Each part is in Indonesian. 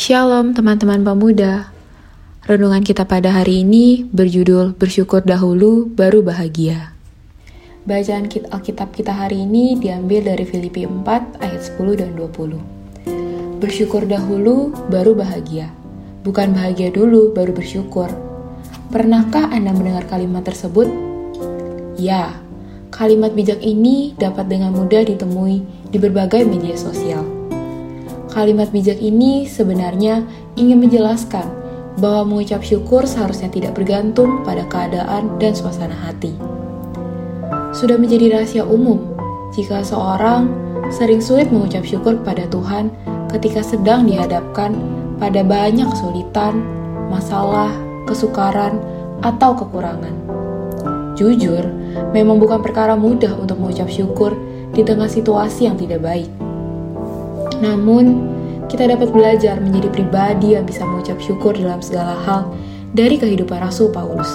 Shalom teman-teman pemuda. Renungan kita pada hari ini berjudul Bersyukur dahulu baru bahagia. Bacaan Alkitab kita hari ini diambil dari Filipi 4 ayat 10 dan 20. Bersyukur dahulu baru bahagia. Bukan bahagia dulu baru bersyukur. Pernahkah Anda mendengar kalimat tersebut? Ya, kalimat bijak ini dapat dengan mudah ditemui di berbagai media sosial. Kalimat bijak ini sebenarnya ingin menjelaskan bahwa mengucap syukur seharusnya tidak bergantung pada keadaan dan suasana hati. Sudah menjadi rahasia umum jika seorang sering sulit mengucap syukur kepada Tuhan ketika sedang dihadapkan pada banyak kesulitan, masalah, kesukaran, atau kekurangan. Jujur, memang bukan perkara mudah untuk mengucap syukur di tengah situasi yang tidak baik. Namun, kita dapat belajar menjadi pribadi yang bisa mengucap syukur dalam segala hal dari kehidupan Rasul Paulus.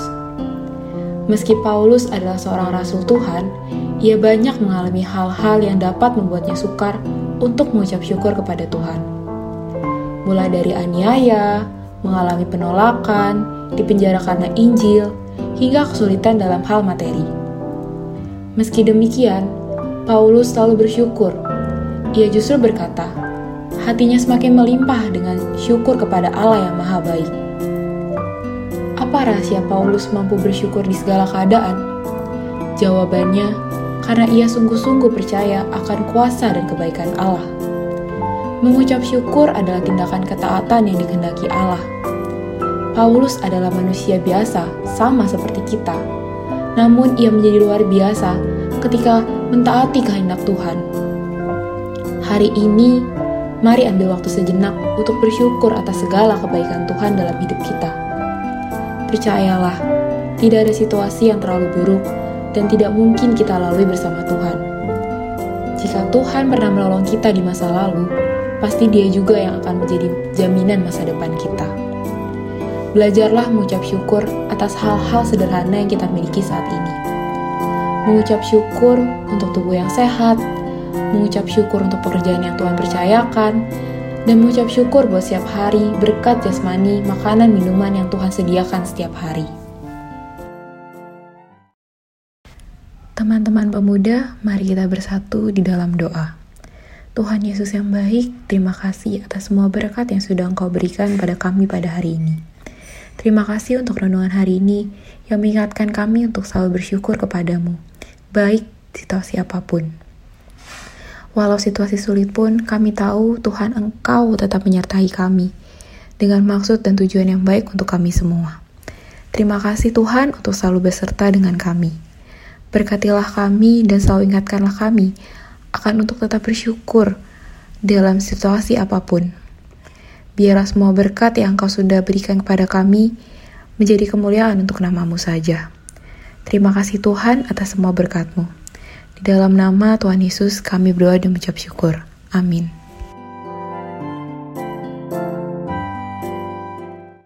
Meski Paulus adalah seorang rasul Tuhan, ia banyak mengalami hal-hal yang dapat membuatnya sukar untuk mengucap syukur kepada Tuhan. Mulai dari aniaya, mengalami penolakan, dipenjara karena Injil, hingga kesulitan dalam hal materi. Meski demikian, Paulus selalu bersyukur. Ia justru berkata, hatinya semakin melimpah dengan syukur kepada Allah yang Maha Baik. Apa rahasia Paulus mampu bersyukur di segala keadaan? Jawabannya, karena ia sungguh-sungguh percaya akan kuasa dan kebaikan Allah. Mengucap syukur adalah tindakan ketaatan yang dikehendaki Allah Paulus adalah manusia biasa, sama seperti kita. Namun ia menjadi luar biasa ketika mentaati kehendak Tuhan. Hari ini, mari ambil waktu sejenak untuk bersyukur atas segala kebaikan Tuhan dalam hidup kita. Percayalah, tidak ada situasi yang terlalu buruk dan tidak mungkin kita lalui bersama Tuhan. Jika Tuhan pernah menolong kita di masa lalu, pasti Dia juga yang akan menjadi jaminan masa depan kita. Belajarlah mengucap syukur atas hal-hal sederhana yang kita miliki saat ini. Mengucap syukur untuk tubuh yang sehat, mengucap syukur untuk pekerjaan yang Tuhan percayakan, dan mengucap syukur buat setiap hari berkat jasmani, makanan, minuman yang Tuhan sediakan setiap hari. Teman-teman pemuda, mari kita bersatu di dalam doa. Tuhan Yesus yang baik, terima kasih atas semua berkat yang sudah Engkau berikan pada kami pada hari ini. Terima kasih untuk renungan hari ini yang mengingatkan kami untuk selalu bersyukur kepadamu, baik situasi apa pun. Walau situasi sulit pun, kami tahu Tuhan Engkau tetap menyertai kami dengan maksud dan tujuan yang baik untuk kami semua. Terima kasih Tuhan untuk selalu beserta dengan kami. Berkatilah kami dan selalu ingatkanlah kami akan untuk tetap bersyukur dalam situasi apa pun. Biarlah semua berkat yang Engkau sudah berikan kepada kami menjadi kemuliaan untuk namamu saja. Terima kasih Tuhan atas semua berkat-Mu. Di dalam nama Tuhan Yesus kami berdoa dan mengucap syukur. Amin.